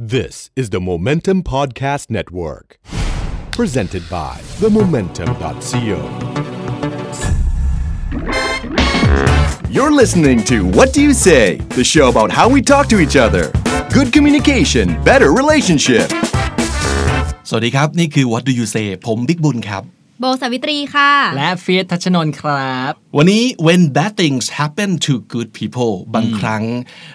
This is the Momentum Podcast Network, presented by themomentum.co. You're listening to What Do You Say, the show about how we talk to each other. Good communication, better relationship. สวัสดีครับ นี่คือ What Do You Say ผมบิ๊กบุญครับ โบสาวิตรีค่ะ และเฟียสทัชนนท์ครับ วันนี้ when bad things happen to good people บางครั้ง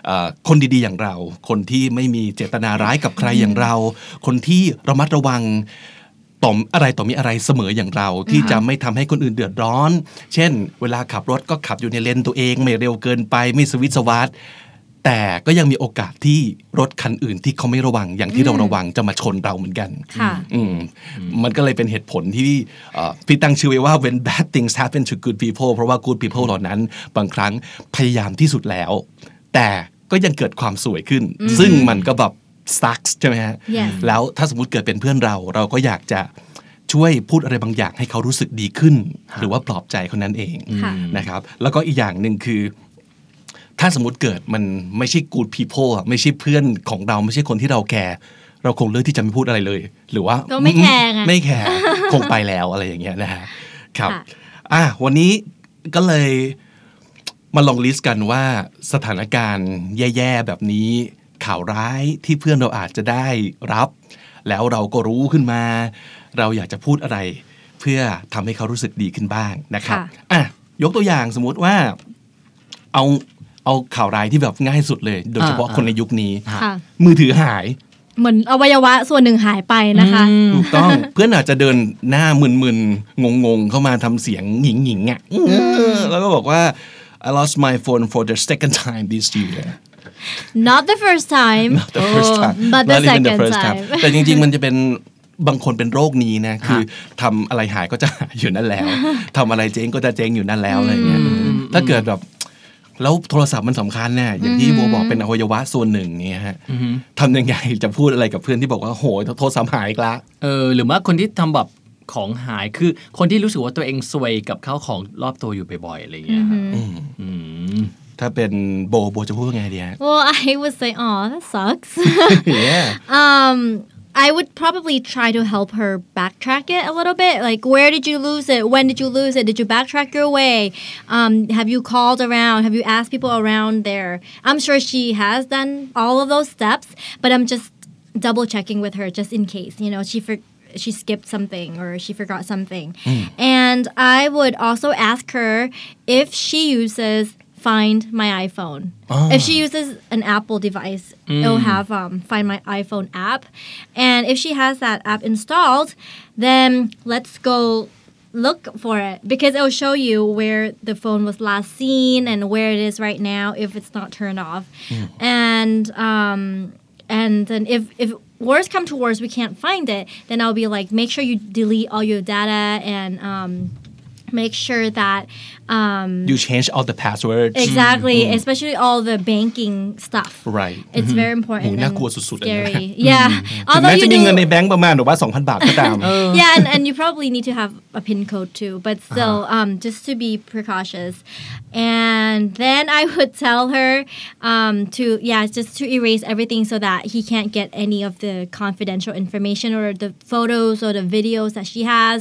เอ่อคนดีๆอย่างเรา คนที่ไม่มีเจตนาร้ายกับใครอย่างเรา คนที่ระมัดระวังต่อมอะไรต่อมีอะไรเสมออย่างเราที่จะไม่ทำให้คนอื่นเดือดร้อน เช่น เวลาขับรถก็ขับอยู่ในเลนตัวเอง ไม่เร็วเกินไปไม่สวิตช์สวัสด แต่ก็ยังมีโอกาสที่รถคันอื่นที่เขาไม่ระวังอย่างที่เราระวังจะมาชนเราเหมือนกันค่ะอืมมันก็เลยเป็นเหตุผลที่เอ่อพี่ตั้งชื่อไว้ว่า when bad things happen to good people เพราะว่า good people เหล่านั้น บางครั้งพยายามที่สุดแล้ว แต่ก็ยังเกิดความสวยขึ้น ซึ่งมันก็แบบ sucks ใช่ไหมฮะ Yes แล้วถ้าสมมติเกิดเป็นเพื่อนเรา เราก็อยากจะช่วยพูดอะไรบางอย่างให้เขารู้สึกดีขึ้น หรือว่าปลอบใจคนนั้นเองค่ะนะครับ แล้วก็อีกอย่างหนึ่งคือ ถ้าสมมติเกิดมันไม่ใช่ good people อะไม่ใช่เพื่อนของเราไม่ใช่คนที่เราแคร์เราคงเลือกที่จะไม่พูดอะไรเลย หรือว่าก็ไม่แคร์ไงไม่แคร์คงไปแล้วอะไรอย่างเงี้ยนะฮะครับค่ะอะวันนี้ก็เลยมาลองลิสต์กันว่าสถานการณ์แย่ๆแบบนี้ ข่าวร้ายที่เพื่อนเราอาจจะได้รับ แล้วเราก็รู้ขึ้นมา เราอยากจะพูดอะไร เพื่อทำให้เขารู้สึกดีขึ้นบ้างนะครับค่ะอะยกตัวอย่างสมมุติว่า เอา เอาข่าวร้ายที่แบบง่ายสุดเลย โดยเฉพาะอ่าคนในยุคนี้ค่ะมือถือหาย เหมือนอวัยวะส่วนหนึ่งหายไปนะคะถูกต้องเพื่อนอาจจะเดินหน้ามึนๆงงๆ เข้ามาทำเสียงหญิงๆอะเออแล้วก็บอกว่า I lost my phone for the second time this year not the first time the first time but the Not even second time แต่จริงๆมันจะเป็นบางคนเป็นโรคนี้นะ คือทำอะไรหายก็จะหายอยู่นั่นแล้วทำอะไรเจ๊งก็จะเจ๊งอยู่นั่นแล้วอะไรเงี้ยถ้าเกิดแบบ แล้วโทรศัพท์มันสำคัญเนี่ยอย่างที่โบบอกเป็นอวัยวะส่วนหนึ่งเนี่ยฮะทำยังไงจะพูดอะไรกับเพื่อนที่บอกว่าโหยโทรศัพท์หายอีกละเออหรือว่าคนที่ทำแบบของหายคือคนที่รู้สึกว่าตัวเองซวยกับข้าวของรอบตัวอยู่บ่อยๆอะไรอย่างเงี้ยครับอืมถ้าเป็นโบโบจะพูดว่าไงดีฮะ well I would say oh that sucks yeah um I would probably try to help her backtrack it a little bit. Like, where did you lose it? When did you lose it? Did you backtrack your way? Um, have you called around? Have you asked people around there? I'm sure she has done all of those steps, but I'm just double checking with her just in case. You know, she for, she skipped something or she forgot something. And I would also ask her if she uses Find My iPhone. If she uses an Apple device, it'll have um, Find My iPhone app. And if she has that app installed, then let's go look for it because it'll show you where the phone was last seen and where it is right now if it's not turned off. And um, and then if if worst come to worst we can't find it, then I'll be like make sure you delete all your data and um, make sure that um, you change all the passwords exactly, especially all the banking stuff. right It's very important. โหน่ากลัว and สุดๆเลยนะ Scary. Yeah. ถึง Although แม้ you จะมีเงินใน do, แบงก์ประมาณหรือว่า 2,000 บาทก็ตาม yeah, and, and you probably need to have a PIN code too, but still, um, just to be precautious. And then I would tell her um, to, yeah, just to erase everything so that he can't get any of the confidential information or the photos or the videos that she has.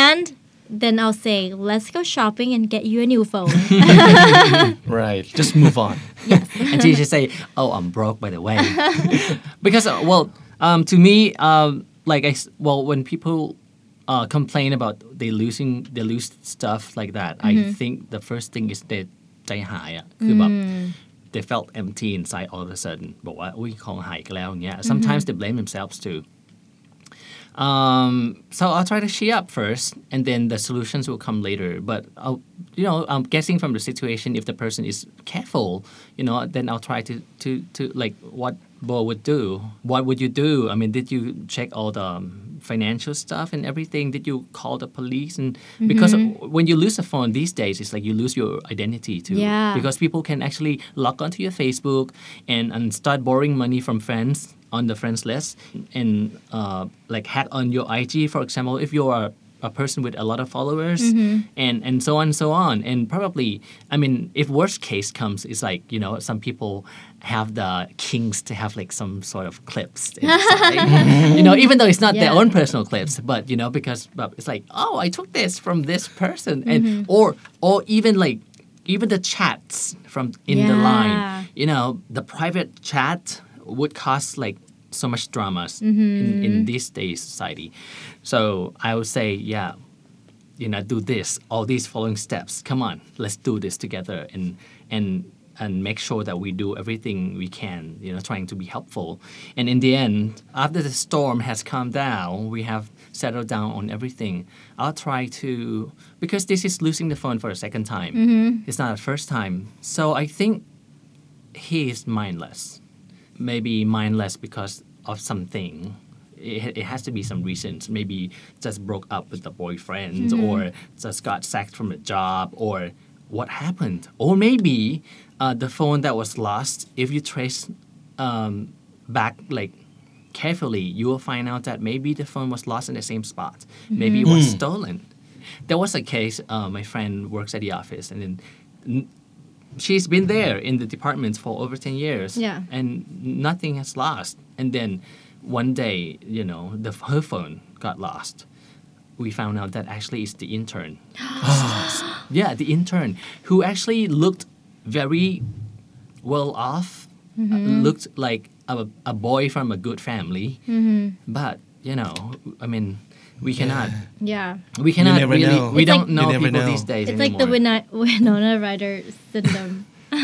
And then I'll say, let's go shopping and get you a new phone. right. Just move on. Yes. and she just say, oh, I'm broke, by the way. because, uh, well, um, to me, um, like, I, well, when people uh, complain about they losing, they lose stuff like that, mm-hmm. I think the first thing is that they hire. Mm. They felt empty inside all of a sudden. But what we call hike mm-hmm. Sometimes mm-hmm. they blame themselves too um, so I'll try to cheer up first, and then the solutions will come later. But I'll, you know, I'm guessing from the situation, if the person is careful, you know, then I'll try to to to like what Bo would do. What would you do? I mean, did you check all the um, financial stuff and everything? Did you call the police? And because when you lose a phone these days, it's like you lose your identity too. Yeah. Because people can actually log onto your Facebook and and start borrowing money from friends on the friends list and uh, like hack on your IG, for example, if you are a person with a lot of followers and and so on and so on. And probably i mean if worst case comes it's like you know some people have the kinks to have like some sort of clips you know even though it's not their own personal clips but you know because it's like oh i took this from this person. And Mm-hmm. or or even like even the chats from in the line you know the private chat would cause like so much dramas in, Mm-hmm. in this day's society. So i would say yeah you know do this all these following steps. Come on let's do this together and and and make sure that we do everything we can you know trying to be helpful. And in the end after the storm has calmed down we have settled down on everything. I'll try to because this is losing the phone for a second time. It's not the first time. So i think he is mindless maybe mindless because of something. It, it has to be some reasons. Maybe just broke up with the boyfriend, or just got sacked from a job, or what happened. Or maybe uh, the phone that was lost. If you trace um, back like carefully, you will find out that maybe the phone was lost in the same spot. Maybe it was stolen. There was a case. Uh, my friend works at the office, and then she's been there in the department for over 10 years. Yeah. and nothing has lost. And then one day you know the, her phone got lost. We found out that actually it's the intern. Yeah the intern who actually looked very well off uh, looked like a, a boy from a good family. But you know i mean we cannot Yeah. we cannot really know. we It's don't like- know people know. these days It's like the. Winona, Winona Ryder syndrome.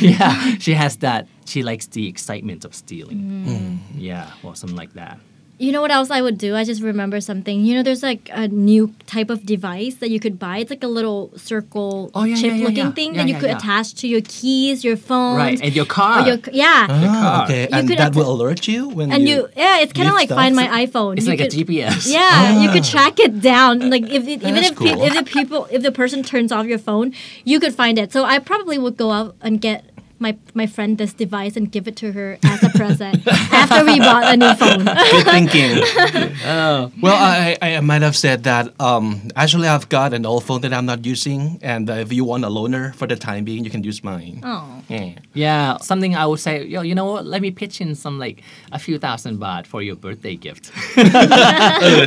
yeah, she has that. She likes the excitement of stealing. Mm. Yeah, or something like that. You know what else I would do? I just remember something. You know, there's like a new type of device that you could buy. It's like a little circle Oh, yeah, chip yeah, yeah, looking yeah. thing Yeah, that you yeah, could yeah. attach to your keys, your phone. Right, and your car. Or your, yeah. Ah, okay, and could that atta- will alert you when and you, yeah, it's kind of leave like find my iPhone. it's You like could- a GPS. Yeah, you could track it down. Like if it, even That's if pe- if the people if the person turns off your phone, you could find it. So I probably would go out and get my my friend this device and give it to her as a present after we bought a new phone. Good thinking. Oh. Well, I, I might have said that um, actually I've got an old phone that I'm not using, and uh, if you want a loaner for the time being, you can use mine. Oh. Yeah. yeah something I would say, yo, you know what? Let me pitch in some like a few thousand baht for your birthday gift. Oh,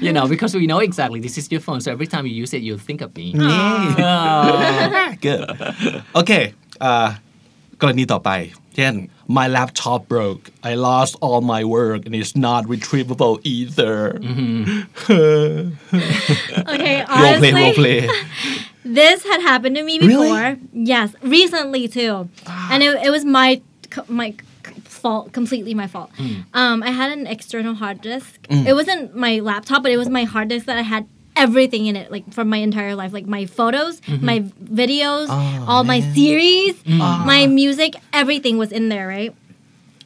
you know, because we know exactly this is your phone, so every time you use it, you'll think of me. Yeah. Oh. Good. Okay. Uh, กรณีต่อไป เช่น my laptop broke I lost all my work and it's not retrievable either Okay, role play honestly, role play this had happened to me Really? before. Yes, recently too, and it, it was my co- my c- fault, completely my fault. Um, I had an external hard disk. It wasn't my laptop, but it was my hard disk that I had everything in it, like from my entire life, like my photos, mm-hmm. my videos, oh, all my series, mm. ah. my music, everything was in there, right?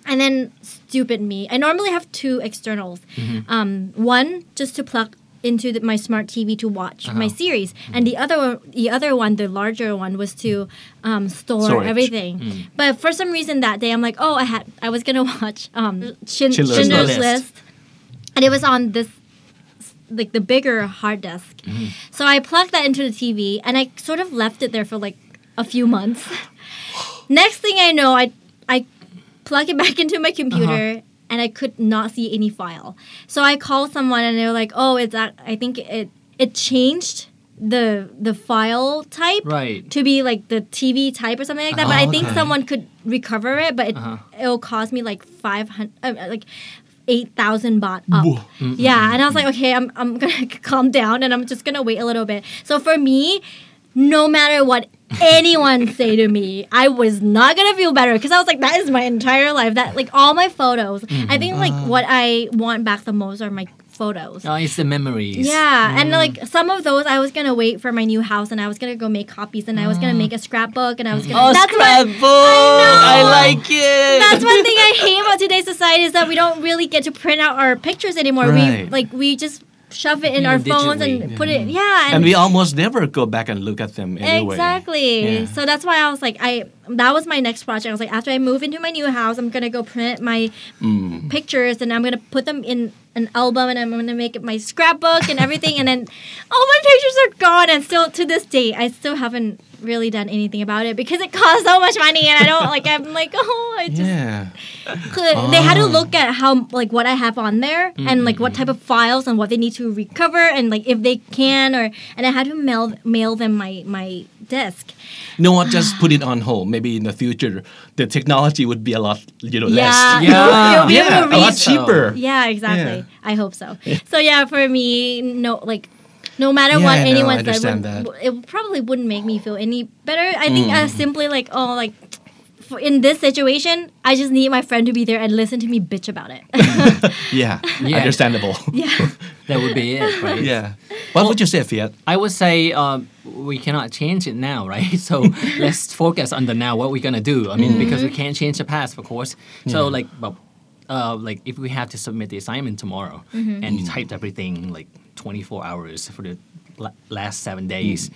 And then stupid me. I normally have two externals. Mm-hmm. Um, one just to plug into the, my smart TV to watch my uh-huh. series, and mm-hmm. the other one, the other one, the larger one, was to um, store Storage. everything. Mm. But for some reason that day, I'm like, oh, I had I was gonna watch um, Shin- Schindler's Schindler's List. List, and it was on this like the bigger hard disk. Mm-hmm. So I plugged that into the TV, and I sort of left it there for like a few months. Next thing I know, I I plug it back into my computer uh-huh. and I could not see any file. So I called someone and they were like, "Oh, it's that I think it it changed the the file type Right. to be like the TV type or something like that. But I oh, think okay. someone could recover it, but it uh-huh. it'll cost me like 500 uh, uh, like 8,000 baht up. Yeah, and I was like, okay, I'm I'm to calm down and I'm just to wait a little bit. So for me, no matter what anyone say to me, I was not gonna feel better because I was like, that is my entire life. That like all my photos. I mm-hmm. think like uh. what I want back the most are my photos. Oh, it's the memories. Yeah, and like some of those, I was gonna wait for my new house, and I was gonna go make copies, and I was gonna make a scrapbook, and I was gonna. Oh, that's scrapbook! I, I like it. that's one thing I hate about today's society is that we don't really get to print out our pictures anymore. We like we just shove it in Yeah, our phones digitally. and put it. Yeah, and we almost never go back and look at them anyway Exactly. Yeah. So that's why I was like, I that was my next project. I was like, after I move into my new house, I'm gonna go print my Mm. pictures and I'm gonna put them in an album and I'm gonna make it my scrapbook and everything. and then all my pictures are gone. And still to this day, I still haven't really done anything about it because it costs so much money, and I don't like. I'm like, oh, I just yeah. could they had to ah. look at how like what I have on there and like what mm-hmm. type of files and what they need to recover and like if they can or and I had to mail mail them my my disk. No, know what? Just put it on hold. Maybe in the future, the technology would be a lot, you know, less. Yeah, Yeah. it'll- it'll be Yeah, a lot reach- cheaper. Yeah, exactly. I hope so. So yeah, for me, no, like, no matter Yeah, what anyone I said, would- that. Mm. it probably wouldn't make me feel any better. I think uh, simply like, oh, like. For in this situation, I just need my friend to be there and listen to me bitch about it. Yeah, Yeah. understandable. yeah. That would be it, right? yeah. What would you say, Fiat? I would say um, we cannot change it now, right? So let's focus on the now. What we're gonna do? I mean, because we can't change the past, of course. So like, but, uh, like if we have to submit the assignment tomorrow, and you typed everything like 24 hours for the la- last seven days.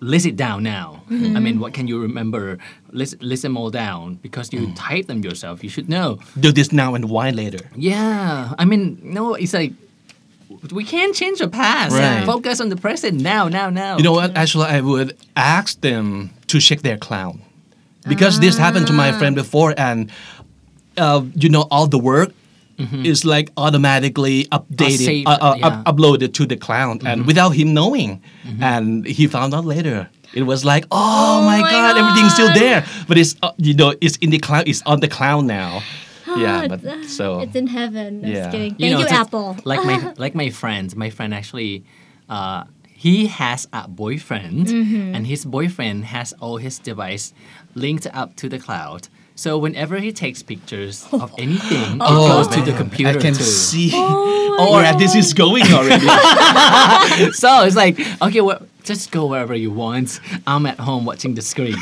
List it down now. I mean, mm-hmm. what can you remember? List, list them all down because you mm. type them yourself. You should know. Do this now and why later? Yeah, I mean, no, it's like we can't change the past. Right. Focus on the present now, now, now. You know what? Actually, I would ask them to shake their cloud because this happened to my ah. friend before, and uh, you know, all the work is like automatically updated, saved, uh, uh, yeah. Mm-hmm. uploaded to the cloud, and without him knowing, and he found out later. It was like, oh, my, my god, everything's still there, but it's uh, you know, it's in the cloud, it's on the cloud now. yeah, Ah, but it's- so it's in heaven. I'm Yeah. just kidding. Thank you you, know, just Apple. Like my like my friend, my friend actually, uh, he has a boyfriend, Mm-hmm. and his boyfriend has all his device linked up to the cloud. So whenever he takes pictures of anything, it goes to the computer Oh, I can too. see Oh where this is going already. So it's like, okay, well, just go wherever you want. I'm at home watching the screen.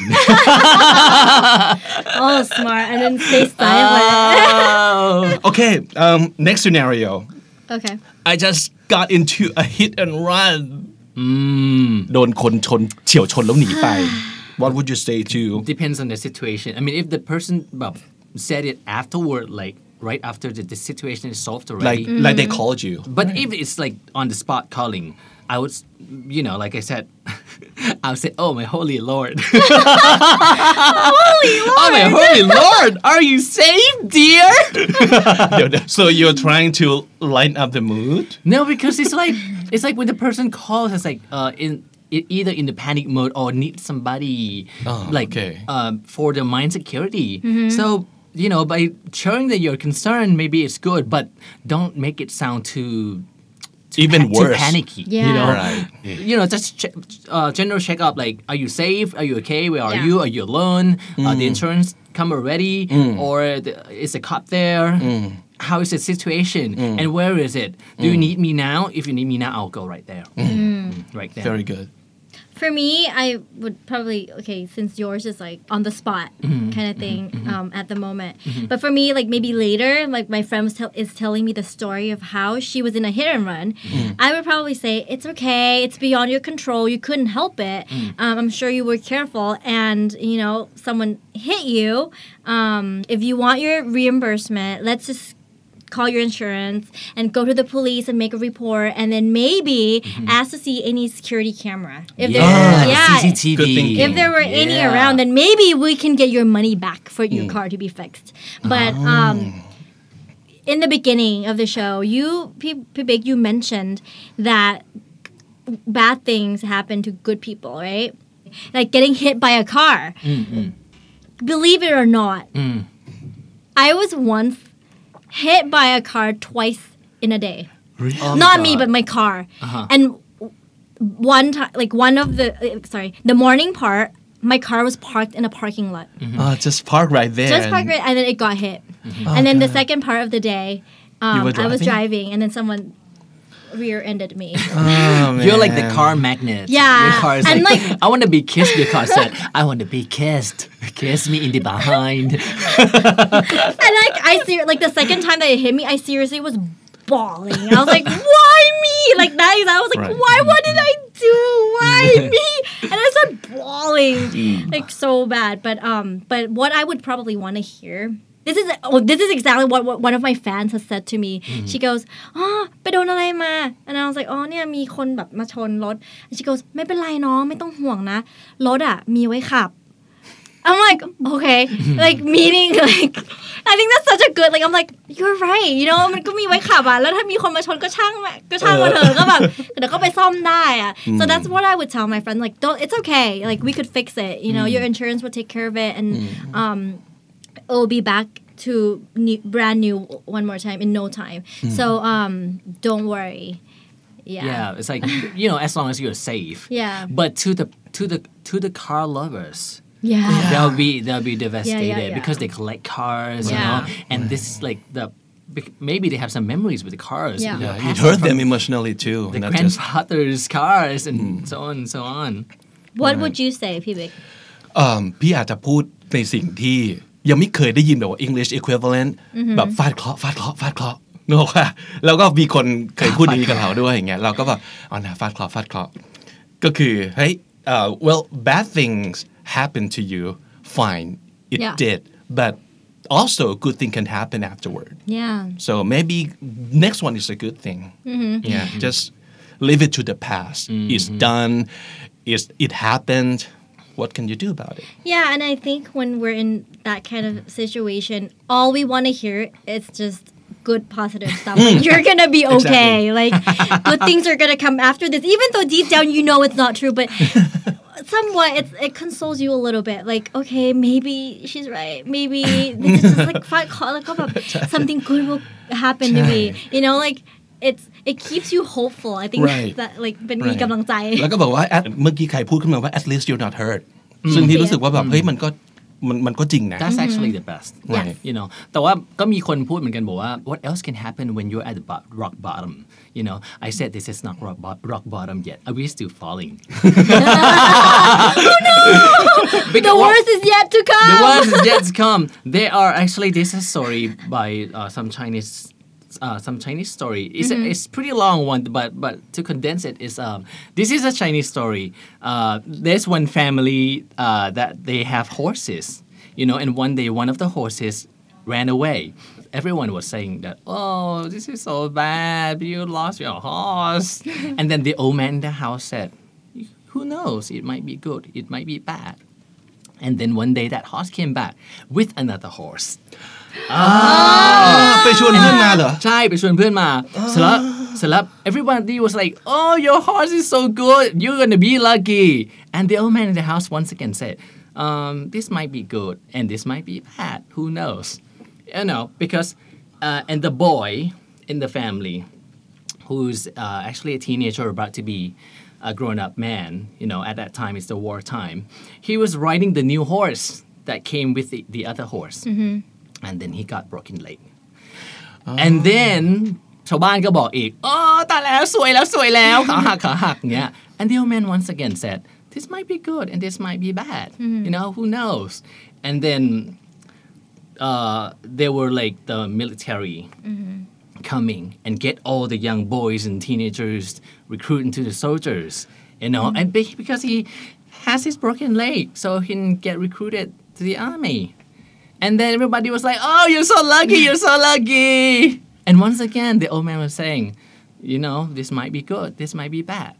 oh, smart. And then stay silent. oh. okay, um, next scenario. okay. I just got into a hit and run โดนคนชนเฉียวชนแล้วหนีไป What would you say to? Depends on the situation. I mean, if the person well, said it afterward, like right after the, the situation is solved already, like mm-hmm. like they called you. But right. if it's like on the spot calling, I would, you know, like I said, I would say, "Oh my holy Lord, holy Lord, oh my holy Lord, are you safe, dear?" so you're trying to lighten up the mood? No, because it's like it's like when the person calls, it's like uh, in either in the panic mode or need somebody Oh, like okay. um, for the mind security. So you know, by showing that you're concerned, maybe it's good, but don't make it sound too. too Even pa- too worse. panicky. Yeah. You know, Right. you know, just check, uh, general check up. Like, are you safe? Are you okay? Where are Yeah. you? Are you alone? Uh, the insurance come already, or the, is the cop there? How is the situation? And where is it? Do you need me now? If you need me now, I'll go right there. Mm, Right there. very good For me, I would probably okay since yours is like on the spot kind of thing um, at the moment. But for me, like maybe later, like my friend was tell- is telling me the story of how she was in a hit and run. I would probably say it's okay. It's beyond your control. You couldn't help it. Um, I'm sure you were careful, and you know someone hit you. Um, if you want your reimbursement, let's just call your insurance and go to the police and make a report and then maybe mm-hmm. ask to see any security camera. If Yeah, there yeah. CCTV. If there were any around then maybe we can get your money back for your mm. car to be fixed. But um oh. in the beginning of the show you P- P- Big, you mentioned that bad things happen to good people right? Like getting hit by a car. Mm-hmm. Believe it or not mm. I was once hit by a car twice in a day. Oh my Not me, but my car. Uh-huh. And one time, like one of the, uh, sorry, the morning part, my car was parked in a parking lot. uh, just park right there Just and- parked right, and then it got hit. and then the second part of the day, um, I was driving? driving, and then someone rear-ended me. Oh, You're like the car magnet. Yeah, Your car is and like, like- I want to be kissed. Your car said, I want to be kissed. Kiss me in the behind. and like I see, like the second time that it hit me, I seriously was bawling. I was like, "Why me?" Like that. I was like, Right. "Why? What did I do? Why me?" And I started bawling, like so bad. But um, but what I would probably want to hear this is oh this is exactly what, what one of my fans has said to me she goes อ๋อไปโดนอะไรมา and I was like อ๋อเนี่ยมีคนแบบมาชนรถ and she goes ไม่เป็นไรน้องไม่ต้องห่วงนะ รถอ่ะมีไว้ขับ I'm like okay like meaning like I think that's such a good like I'm like you're right you know มันก็มีไว้ขับอ่ะแล้วถ้ามีคนมาชนก็ช่างแม่ก็ช่างมาเถอะก็แบบเดี๋ยวก็ไปซ่อมได้อ่ะ so that's what I would tell my friend like don't it's okay like we could fix it you know your insurance will take care of it and um it will be back to new, brand new one more time in no time so um don't worry yeah Yeah, it's like you know, as long as you're safe. Yeah. But to the to the to the car lovers, yeah, they'll be they'll be devastated yeah. because they collect cars, you Yeah. know, and this is like the bec- maybe they have some memories with the cars. Yeah. you know, Yeah, it passed hurt from them emotionally too The not just grandfather's cars and so on and so on. what would you say พี่บิ๊ก เอิ่มพี่อาจจะพูดในสิ่งที่ ยังไม่เคยได้ยินแบบว่า English equivalent แบบฟาดเคราะห์ฟาดเคราะห์ฟาดเคราะห์นึกออกป่ะแล้วก็มีคนเคยพูดอย่างนี้กับเราด้วยอย่างเงี้ยเราก็แบบเอานะฟาดเคราะห์ฟาดเคราะห์ก็คือเฮ้ยเอ่อ well bad things happen to you fine it Yeah. did but also good thing can happen afterward yeah so maybe next one is a good thing yeah just leave it to the past it's done it's it happened what can you do about it Yeah, and I think when we're in that kind of situation, all we want to hear is just good positive stuff. Like you're gonna be okay. Like good things are gonna come after this, even though deep down you know it's not true, but somewhat it's, it consoles you a little bit. Like okay, maybe she's right. Maybe this is just like fight call like oh, something good will happen to me. You know, like it's it keeps you hopeful. I think Right. that like เป็นมี Right. กำลังใจ แล้วก็บอกว่า at เมื่อกี้ใครพูดขึ้นมาว่า at least you're not hurt ซึ่งที่รู้สึกว่าแบบเฮ้ยมันก็ มันมันก็จริงนะ That's actually the best. Right. You know แต่ว่าก็มีคนพูดเหมือนกันบอกว่า what else can happen when you're at the bo- rock bottom you know I said this is not rock, bo- rock bottom yet are we still falling The worst is yet to come. the worst is yet to come. They are actually this is a story by uh, some Chinese. uh, some Chinese story. It's a, it's pretty long one, but but to condense it is um this is a Chinese story. Uh, there's one family uh, that they have horses, you know, and one day one of the horses ran away. Everyone was saying that oh this is so bad you lost your horse, and then the old man in the house said, who knows it might be good it might be bad. And then one day that horse came back with another horse. ไปชวนเพื่อนมาเหรอ ใช่ไปชวนเพื่อนมาเสร็จแล้วเสร็จแล้ว everybody was like oh your horse is so good you're gonna be lucky and the old man in the house once again said um, this might be good and this might be bad who knows you know because uh, and the boy in the family who's uh, actually a teenager about to be a grown-up man you know at that time it's the war time he was riding the new horse that came with the, the other horse and then he got broken leg and then ชาวบ้านก็บอกอีกอ๋อตายแล้วสวยแล้วสวยแล้วขาหักขาหักเงี้ย and the old man once again said this might be good and this might be bad you know who knows and then uh, there were like the military coming and get all the young boys and teenagers recruit into the soldiers you know and be- because he has his broken leg so he can get recruited to the army and then everybody was like, "Oh, you're so lucky! You're so lucky!" And once again, the old man was saying, "You know, this might be good. This might be bad."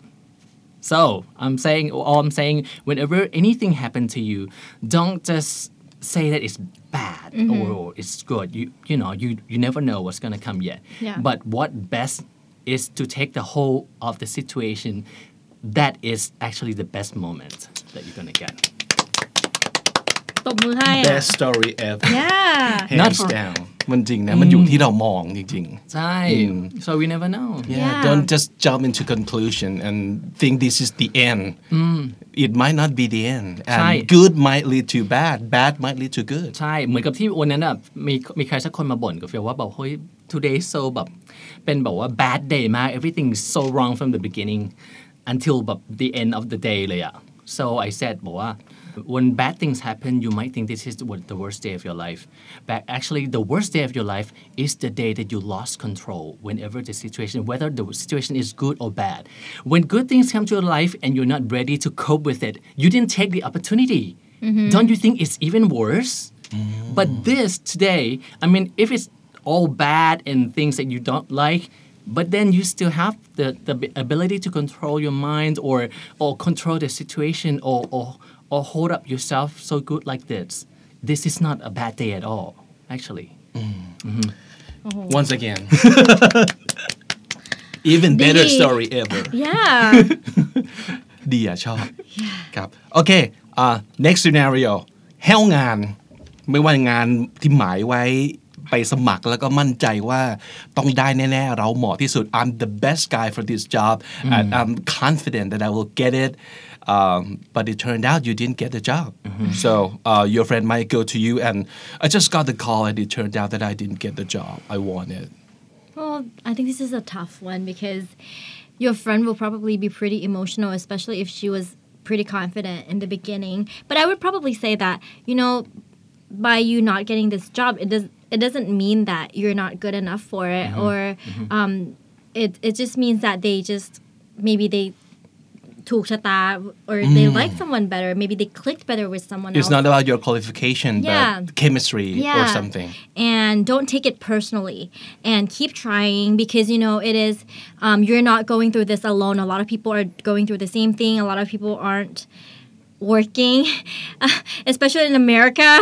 So I'm saying, all I'm saying, whenever anything happened to you, don't just say that it's bad mm-hmm. or it's good. You you know, you you never know what's gonna come yet. Yeah. But what best is to take the whole of the situation. That is actually the best moment that you're gonna get. ตบมือให้อะ best story ever yeah hands Not for- down มันจริงนะ มันอยู่ที่เรามองจริงใช่ So we never know. ๆ yeah, Yeah. don't just jump into conclusion and think this is the end it might not be the end and ใช่ good might lead to bad bad might lead to good ใช่ เหมือนกับที่วันนั้นอะมีมีใครสักคนมาบ่นกับเฟียว่าแบบเฮ้ย today so แบบเป็นแบบว่า bad day มาก everything is so wrong from the beginning until แบบ the end of the day เลยอะ so I said บอกว่า when bad things happen you might think this is the worst day of your life. But actually the worst day of your life is the day that you lost control whenever the situation whether the situation is good or bad. When good things come to your life and you're not ready to cope with it you didn't take the opportunity. Mm-hmm. Don't you think it's even worse? But mm. this today, I mean, if it's all bad and things that you don't like, but then you still have the, the ability to control your mind or or control the situation or, or or hold up yourself so good like this. This is not a bad day at all, actually. once again even better Dee. story ever Yeah. ดีอะชอบ ครับ โอเคอ่า next scenario แห้วงาน ไม่ว่างานที่หมายไว้ไปสมัครแล้วก็มั่นใจว่าต้องได้แน่ๆ เราเหมาะที่สุด I'm the best guy for this job and I'm confident that I will get it um, but it turned out you didn't get the job. So uh, your friend might go to you and I just got the call and it turned out that I didn't get the job. I wanted Well, I think this is a tough one because your friend will probably be pretty emotional, especially if she was pretty confident in the beginning. But I would probably say that, you know, by you not getting this job, it does it doesn't mean that you're not good enough for it or um, it it just means that they just maybe they ถูกชะตา or they like someone better maybe they clicked better with someone it's else not about your qualification Yeah. but chemistry or something And don't take it personally and keep trying because you know it is um, you're not going through this alone. A lot of people are going through the same thing. A lot of people aren't working, especially in America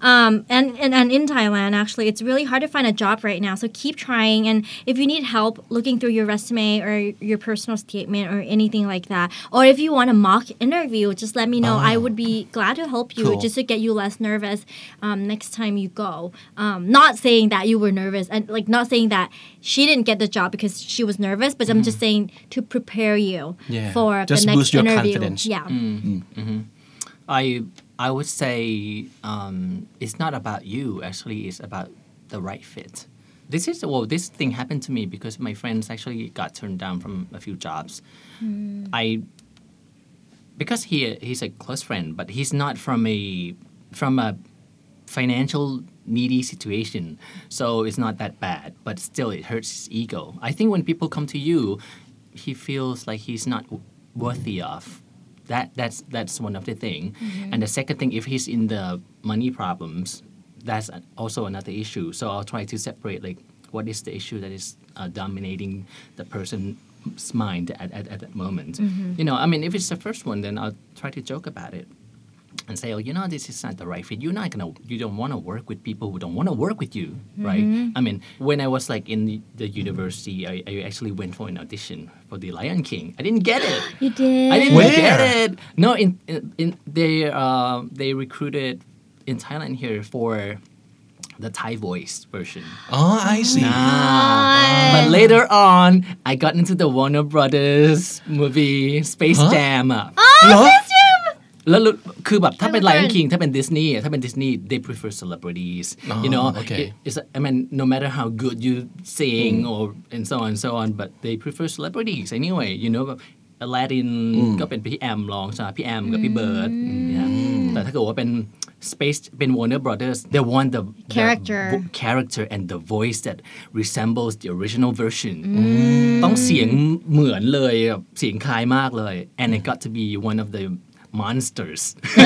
um, and, and, and in Thailand, actually. It's really hard to find a job right now. So keep trying. And if you need help looking through your resume or your personal statement or anything like that, or if you want a mock interview, just let me know. I would be glad to help you Cool. just to get you less nervous um, next time you go. Um, not saying that you were nervous and like not saying that she didn't get the job because she was nervous, but I'm mm. just saying to prepare you Yeah. for Just the next boost your interview. confidence. Yeah. Mm, mm, mm-hmm. I I would say um, it's not about you. Actually, it's about the right fit. This is well, this thing happened to me because my friends actually got turned down from a few jobs. I because he he's a close friend, but he's not from a from a financial needy situation, so it's not that bad. But still, it hurts his ego. I think when people come to you, he feels like he's not worthy of. That that's that's one of the thing, and the second thing, if he's in the money problems, that's also another issue. So I'll try to separate like what is the issue that is uh, dominating the person's mind at, at, at that moment. You know, I mean, if it's the first one, then I'll try to joke about it and say, oh, you know, this is not the right fit. You're not gonna, you don't want to work with people who don't want to work with you, mm-hmm. right? I mean, when I was like in the, university, I, I, actually went for an audition for the Lion King. I didn't get it. You did. I didn't Where? get it. No, in, in, in they uh, they recruited in Thailand here for the Thai voice version. Oh, I oh see. Nah. Oh. But later on, I got into the Warner Brothers movie Space huh? Jam. Oh, แล้วรู้คือแบบถ้าเป็น I love Lion that. King ถ้าเป็น Disney อะถ้าเป็น Disney they prefer celebrities you know okay. It- it's I mean no matter how good you sing or and so on and so on but they prefer celebrities anyway you know แบบ Aladdin ก็เป็นพี่แอมร้องใช่ไหมพี่แอมกับพี่เบิร์ดเนี่ยแต่ถ้าเกิดว่าเป็น Space เป็น Warner Brothers they want the the Character. vo- character and the voice that resembles the original version ต้องเสียงเหมือนเลยแบบเสียงคล้ายมากเลย and it got to be one of the monsters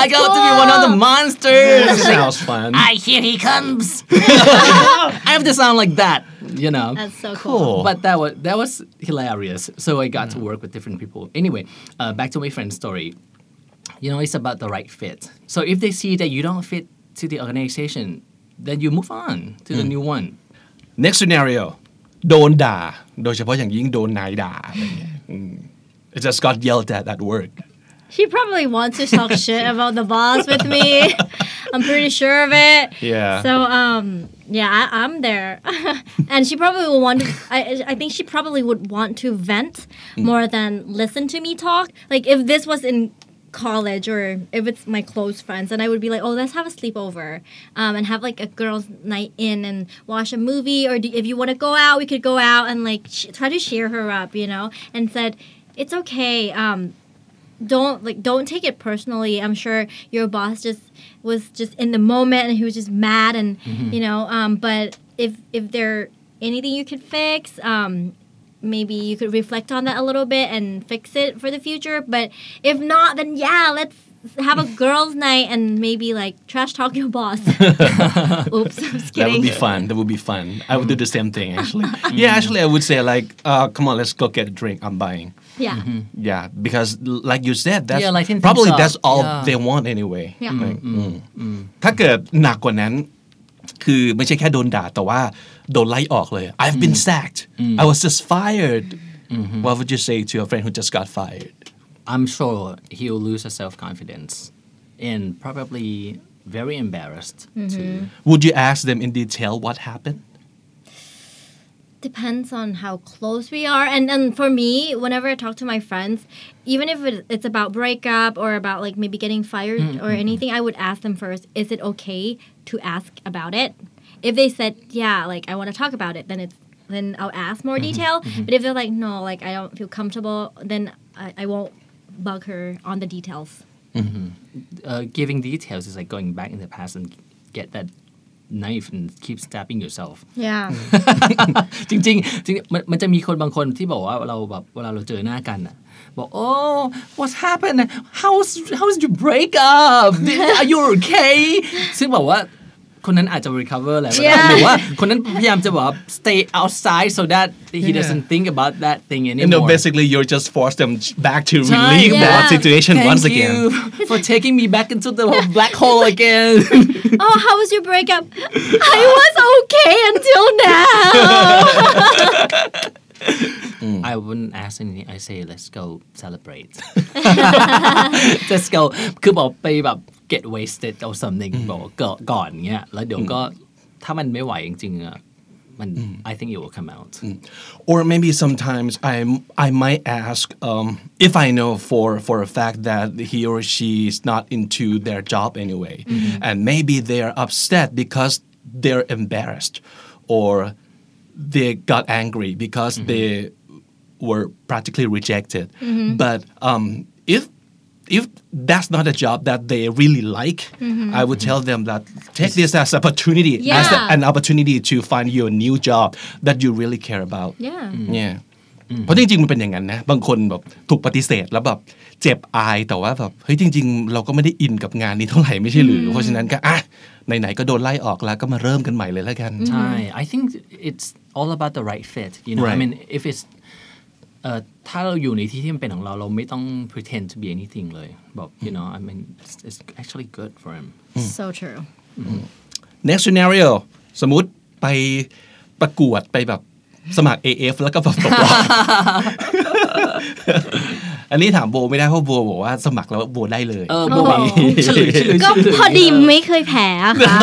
I got to be one of the monsters sounds fun I hear he comes I have to sound like that you know That's so cool. Cool. but that was that was hilarious. So I got to work with different people. Anyway, uh, back to my friend's story. You know, it's about the right fit. So if they see that you don't fit to the organization, then you move on to the new one. next scenario โดนด่า โดยเฉพาะอย่างยิ่งโดนนายด่าอะไรเงี้ยอืม it just got yelled at at work She probably wants to talk shit about the boss with me. I'm pretty sure of it. Yeah. So um yeah, I, I'm there, and she probably will want to. I I think she probably would want to vent more than listen to me talk. Like if this was in college or if it's my close friends, and I would be like, oh, let's have a sleepover, um, and have like a girls' night in and watch a movie, or do, if you want to go out, we could go out and like sh- try to cheer her up, you know, and said, it's okay. Um, don't like don't take it personally i'm sure your boss just was just in the moment and he was just mad and you know um but if if there anything you could fix um maybe you could reflect on that a little bit and fix it for the future but if not then yeah let's have a girls' night and maybe like trash talk your boss. Oops, That would be fun. That would be fun. I would do the same thing actually. yeah, actually, I would say like, uh, come on, let's go get a drink. I'm buying. Yeah. Yeah, because l- like you said, that's Yeah, lighten things probably up. that's all Yeah. they want anyway. Yeah. Like,อืมถ้าเกิดหนักกว่านั้น คือไม่ใช่แค่โดนด่าแต่ว่าโดนไล่ออกเลย I've been sacked I was just fired What would you say to your friend who just got fired I'm sure he'll lose his self confidence and probably very embarrassed to Would you ask them in detail what happened Depends on how close we are. And and for me whenever i talk to my friends even if it's about breakup or about like maybe getting fired mm, or mm, mm. anything i would ask them first is it okay to ask about it? If they said yeah like i want to talk about it then it's then i'll ask more mm-hmm, detail. Mm-hmm. but if they're like no like i don't feel comfortable then i, I won't bug her on the details. Mm-hmm. Uh, giving details is like going back in the past and get that knife and keep stabbing yourself yeah จริงๆจริงๆมันมันจะมีคนบางคนที่บอกว่าเราแบบเวลาเราเจอหน้ากันอะบอก oh what happened how's how's your breakup are you okay ซึ่งบอกว่าคนนั้นอาจจะ recover แล้วก็ได้ Yeah. หรือว่าคนนั้นพยายามจะบอกว่า stay outside so that he doesn't think about that thing You anymore know basically you're just force them back to ใช่ relieve that Yeah. situation Thank once again you for taking me back into the black hole again oh how was your breakup i was okay until now I wouldn't ask anything I say let's go celebrate let's go คือบอกไปแบบ get wasted or something บอกว่าก่อนก่อนเงี้ย แล้วเดี๋ยวก็ถ้ามันไม่ไหวจริงๆอะ มัน mm. I think it will come out. Mm. Or maybe sometimes I I might ask um, if I know for for a fact that he or she is not into their job anyway, mm-hmm. and maybe they are upset because they're embarrassed, or they got angry because mm-hmm. they were practically rejected. Mm-hmm. But um, if if that's not a job that they really like, I would tell them that take this as opportunity as a- Yeah. an opportunity to find you a new job that you really care about. yeah เนี่ยเพราะจริงๆมันเป็นอย่างนั้นนะบางคนแบบถูกปฏิเสธแล้วแบบเจ็บอายแต่ว่าแบบเฮ้ยจริง ๆ เราก็ไม่ได้อินกับงานนี้เท่าไหร่ไม่ใช่หรือ เพราะฉะนั้นก็อะไหนๆก็โดนไล่ออกแล้วก็มาเริ่มกันใหม่เลยแล้วกันใช่ I think it's all about the right fit you know I Right. mean if it's เอ่อถ้าเราอยู่ในที่ที่มันเป็นของเราเราไม่ต้อง pretend to be anything เลยบอก you know I mean it's, it's actually good for him so true next scenario สมมุติไปประกวดไปแบบสมัคร AF แล้วก็แบบตกรอบอันนี้ถามโบไม่ได้เพราะโบบอกว่าสมัครแล้วโบได้เลยเออโบบอกเฉลยเฉลยก็เฉลยพอดีไม่เคยแพ้อะค่ะ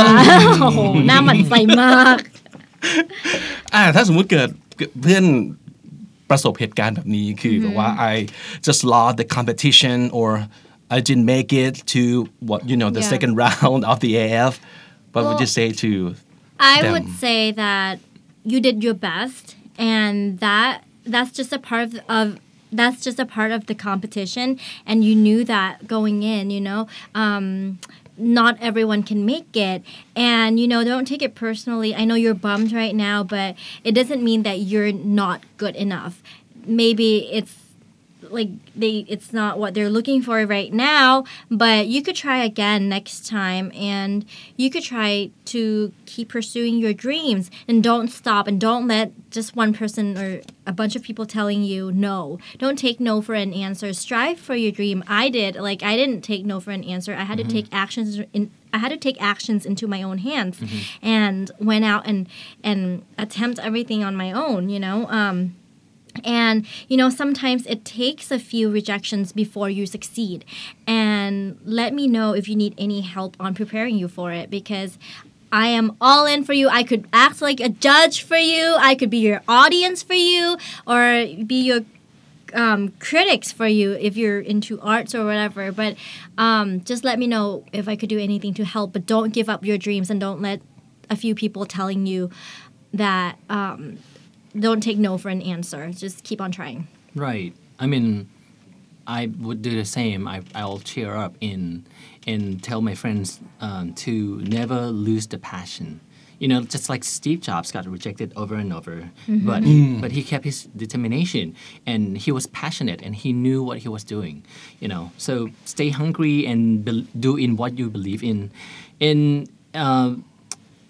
โอ้โหหน้าหมันใสมาก อ่าถ้าสมมุติเกิดเพื่อน ประสบเหตุการณ์แบบนี้คือแบบว่า I just lost the competition or I didn't make it to what you know the Yeah. second round of the AF what would you Well- say to I them. would say that you did your best, and that that's just a part of, of that's just a part of the competition, and you knew that going in. You know, um, not everyone can make it, and you know, don't take it personally. I know you're bummed right now, but it doesn't mean that you're not good enough. Maybe it's like they it's not what they're looking for right now but you could try again next time and you could try to keep pursuing your dreams and don't stop and don't let just one person or a bunch of people telling you no. Don't take no for an answer. Strive for your dream. I did. Like i didn't take no for an answer. I had to take actions in I had to take actions into my own hands and went out and and attempt everything on my own you know? Um and you know sometimes it takes a few rejections before you succeed and let me know if you need any help on preparing you for it because I am all in for you. I could act like a judge for you. I could be your audience for you or be your um, critics for you if you're into arts or whatever. But um, just let me know if I could do anything to help. But don't give up your dreams and don't let a few people telling you that um, don't take no for an answer. Just keep on trying. Right. I mean, I would do the same. I, I'll cheer up in and tell my friends um, to never lose the passion. You know, just like Steve Jobs got rejected over and over, but but he kept his determination and he was passionate and he knew what he was doing. You know, so stay hungry and bel do in what you believe in. In um,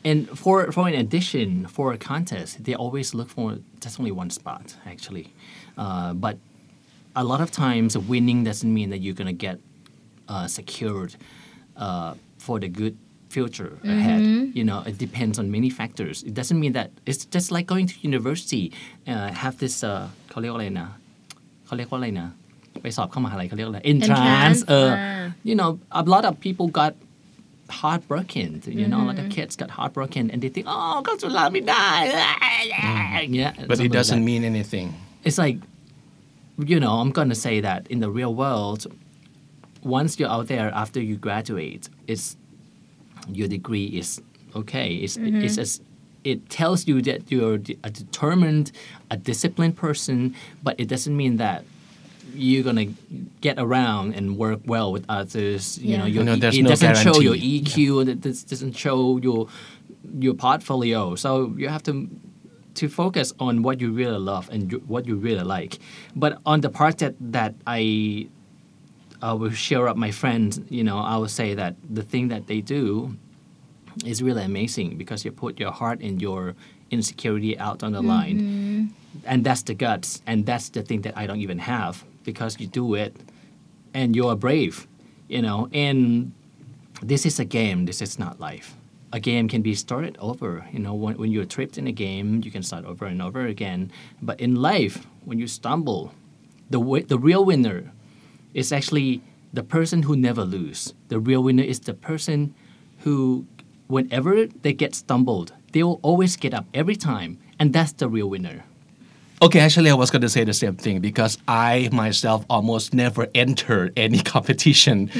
and for for an addition for a contest, they always look for just only one spot actually, uh, but a lot of times winning doesn't mean that you're gonna get uh, secured uh, for the good future ahead. You know, it depends on many factors. It doesn't mean that it's just like going to university. Uh, have this uh, เขาเรียกว่าอะไรนะเขาเรียกว่าอะไรนะไปสอบเข้ามหาลัยเขาเรียกว่าอะไร entrance Entrance เออ อ่า you know a lot of people got heartbroken. You mm-hmm. know, a kid's kids got heartbroken and they think, oh, God will love me die. Mm-hmm. Yeah, but it doesn't like mean anything. It's like, you know, I'm going to say that in the real world, once you're out there after you graduate, it's your degree is okay. It's, mm-hmm. it's as it tells you that you're a determined, a disciplined person, but it doesn't mean that you're gonna get around and work well with others you know your, No, it no doesn't show your guarantee. eq and it does- doesn't show your your portfolio so you have to to focus on what you really love and what you really like. But on the part that, that I I will share up my friends, you know, I will say that the thing that they do is really amazing because you put your heart and your insecurity out on the line. Mm-hmm. And that's the guts and that's the thing that I don't even have because you do it and you're brave, you know, and this is a game, this is not life. A game can be started over. You know, when, when you're tripped in a game, you can start over and over again. But in life, when you stumble, the, wi- the real winner is actually the person who never lose. The real winner is the person who, whenever they get stumbled, they will always get up every time. And that's the real winner. Okay, actually, I was going to say the same thing because I myself almost never entered any competition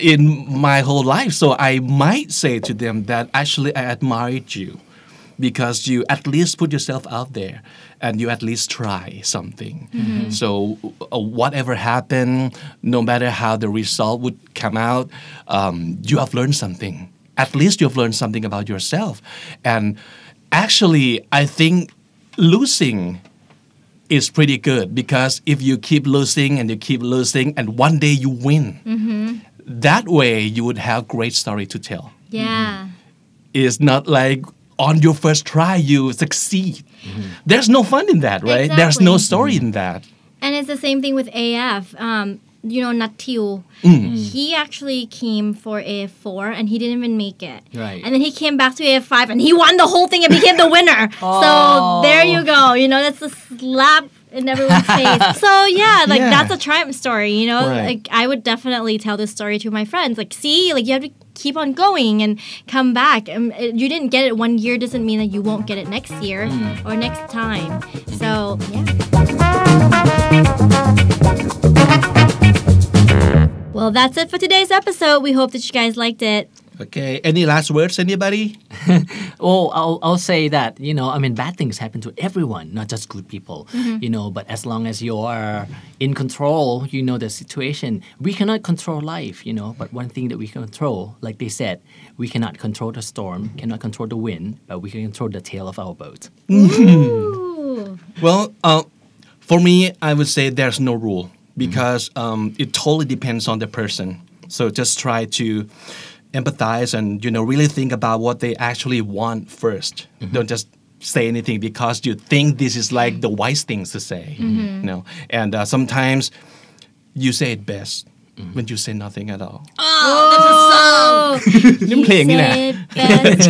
in my whole life. So I might say to them that actually I admired you because you at least put yourself out there and you at least try something. So uh, whatever happened, no matter how the result would come out, um, you have learned something. At least you have learned something about yourself. And actually, I think losing is pretty good because if you keep losing and you keep losing and one day you win, that way you would have great story to tell. Yeah. It's not like on your first try you succeed. There's no fun in that, right? There's no Exactly. story in that. And it's the same thing with AF. Um, you know, Natil. Mm. Mm. He actually came for A4 and he didn't even make it. Right. And then he came back to A5 and he won the whole thing and became the winner. oh. So there you go. You know, that's a slap in everyone's face. So yeah, like Yeah. that's a triumph story, you know? Right. Like I would definitely tell this story to my friends. Like, see, like you have to keep on going and come back. Um, it- you didn't get it one year doesn't mean that you won't get it next year mm. or next time. So yeah. Well, that's it for today's episode. We hope that you guys liked it. Okay. Any last words, anybody? Oh, I'll, I'll say that, you know, I mean, bad things happen to everyone, not just good people, you know, but as long as you are in control, you know, the situation, we cannot control life, you know, but one thing that we can control, like they said, we cannot control the storm, cannot control the wind, but we can control the tail of our boat. Well, uh, for me, I would say there's no rule because um, it totally depends on the person. So just try to empathize and you know really think about what they actually want 1st do Don't just say anything because you think this is like the wise things to say. You know, and uh, sometimes you say it best when you say nothing at all. Oh, นี่เพลงนี่แหละ say it best.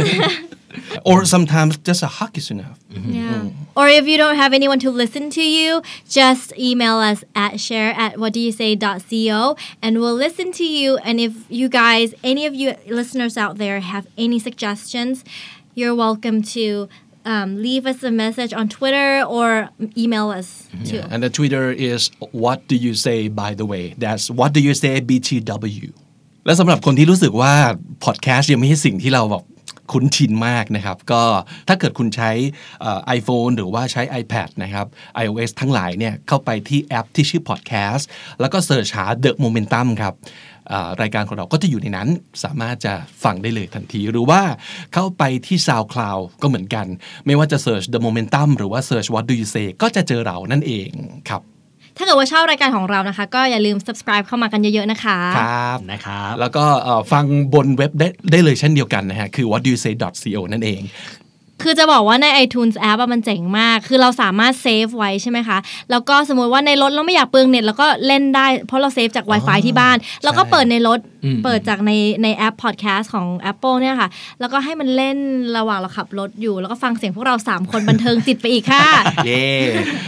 Or sometimes just a hug is enough. Yeah. Or if you don't have anyone to listen to you, just email us at share at whatdoyousay.co and we'll listen to you. And if you guys, any of you listeners out there have any suggestions, you're welcome to um, leave us a message on Twitter or email us too. And the Twitter is what do you say by the way that's what do you say BTW และสำหรับคนที่รู้สึกว่าพอดแคสต์ยังไม่ใช่สิ่งที่เราแบบ คุ้นชินมากนะครับ ก็ถ้าเกิดคุณใช้เอ่อ iPhone หรือว่าใช้ iPad นะครับ iOS ทั้งหลายเนี่ยเข้าไปที่แอปที่ชื่อ Podcast แล้วก็เสิร์ชหา The Momentum ครับรายการของเราก็จะอยู่ในนั้นสามารถจะฟังได้เลยทันที หรือว่าเข้าไปที่ SoundCloud ก็เหมือนกัน ไม่ว่าจะ search The Momentum หรือว่า search What Do You Say ก็จะเจอเรานั่นเองครับ ถ้าเกิดว่าชอบรายการของเรานะคะ ก็อย่าลืม subscribe เข้ามากันเยอะๆนะคะครับนะครับแล้วก็เอ่อฟังบนเว็บได้ได้เลยเช่นเดียวกันนะฮะคือ what do you say co นั่นเองคือจะบอกว่าใน iTunes App อะมันเจ๋งมาก คือเราสามารถเซฟไว้ใช่ไหมคะ แล้วก็สมมติว่าในรถเราไม่อยากเปลืองเน็ต แล้วก็เล่นได้ เพราะเราเซฟจาก Wi-Fi ที่บ้าน แล้วก็เปิดในรถ เปิดจากในในแอป podcast ของ Apple เนี่ยค่ะ แล้วก็ให้มันเล่นระหว่างเราขับรถอยู่ แล้วก็ฟังเสียงพวกเรา 3 คนบันเทิงจิตไปอีกค่ะ เย้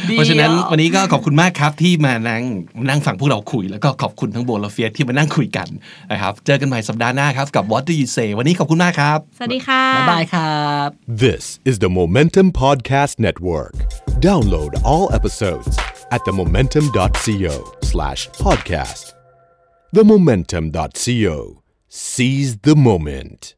เพราะฉะนั้นวันนี้ก็ขอบคุณมากครับที่มานั่งนั่งฟังพวกเราคุย แล้วก็ขอบคุณทั้งโบและเฟียสที่มานั่งคุยกันนะครับ เจอกันใหม่สัปดาห์หน้าครับกับ what do you say วันนี้ขอบคุณมากครับ สวัสดีค่ะ บ๊ายบายครับ This is the Momentum Podcast Network. Download all episodes at themomentum.co slash podcast. Themomentum.co. Seize the moment.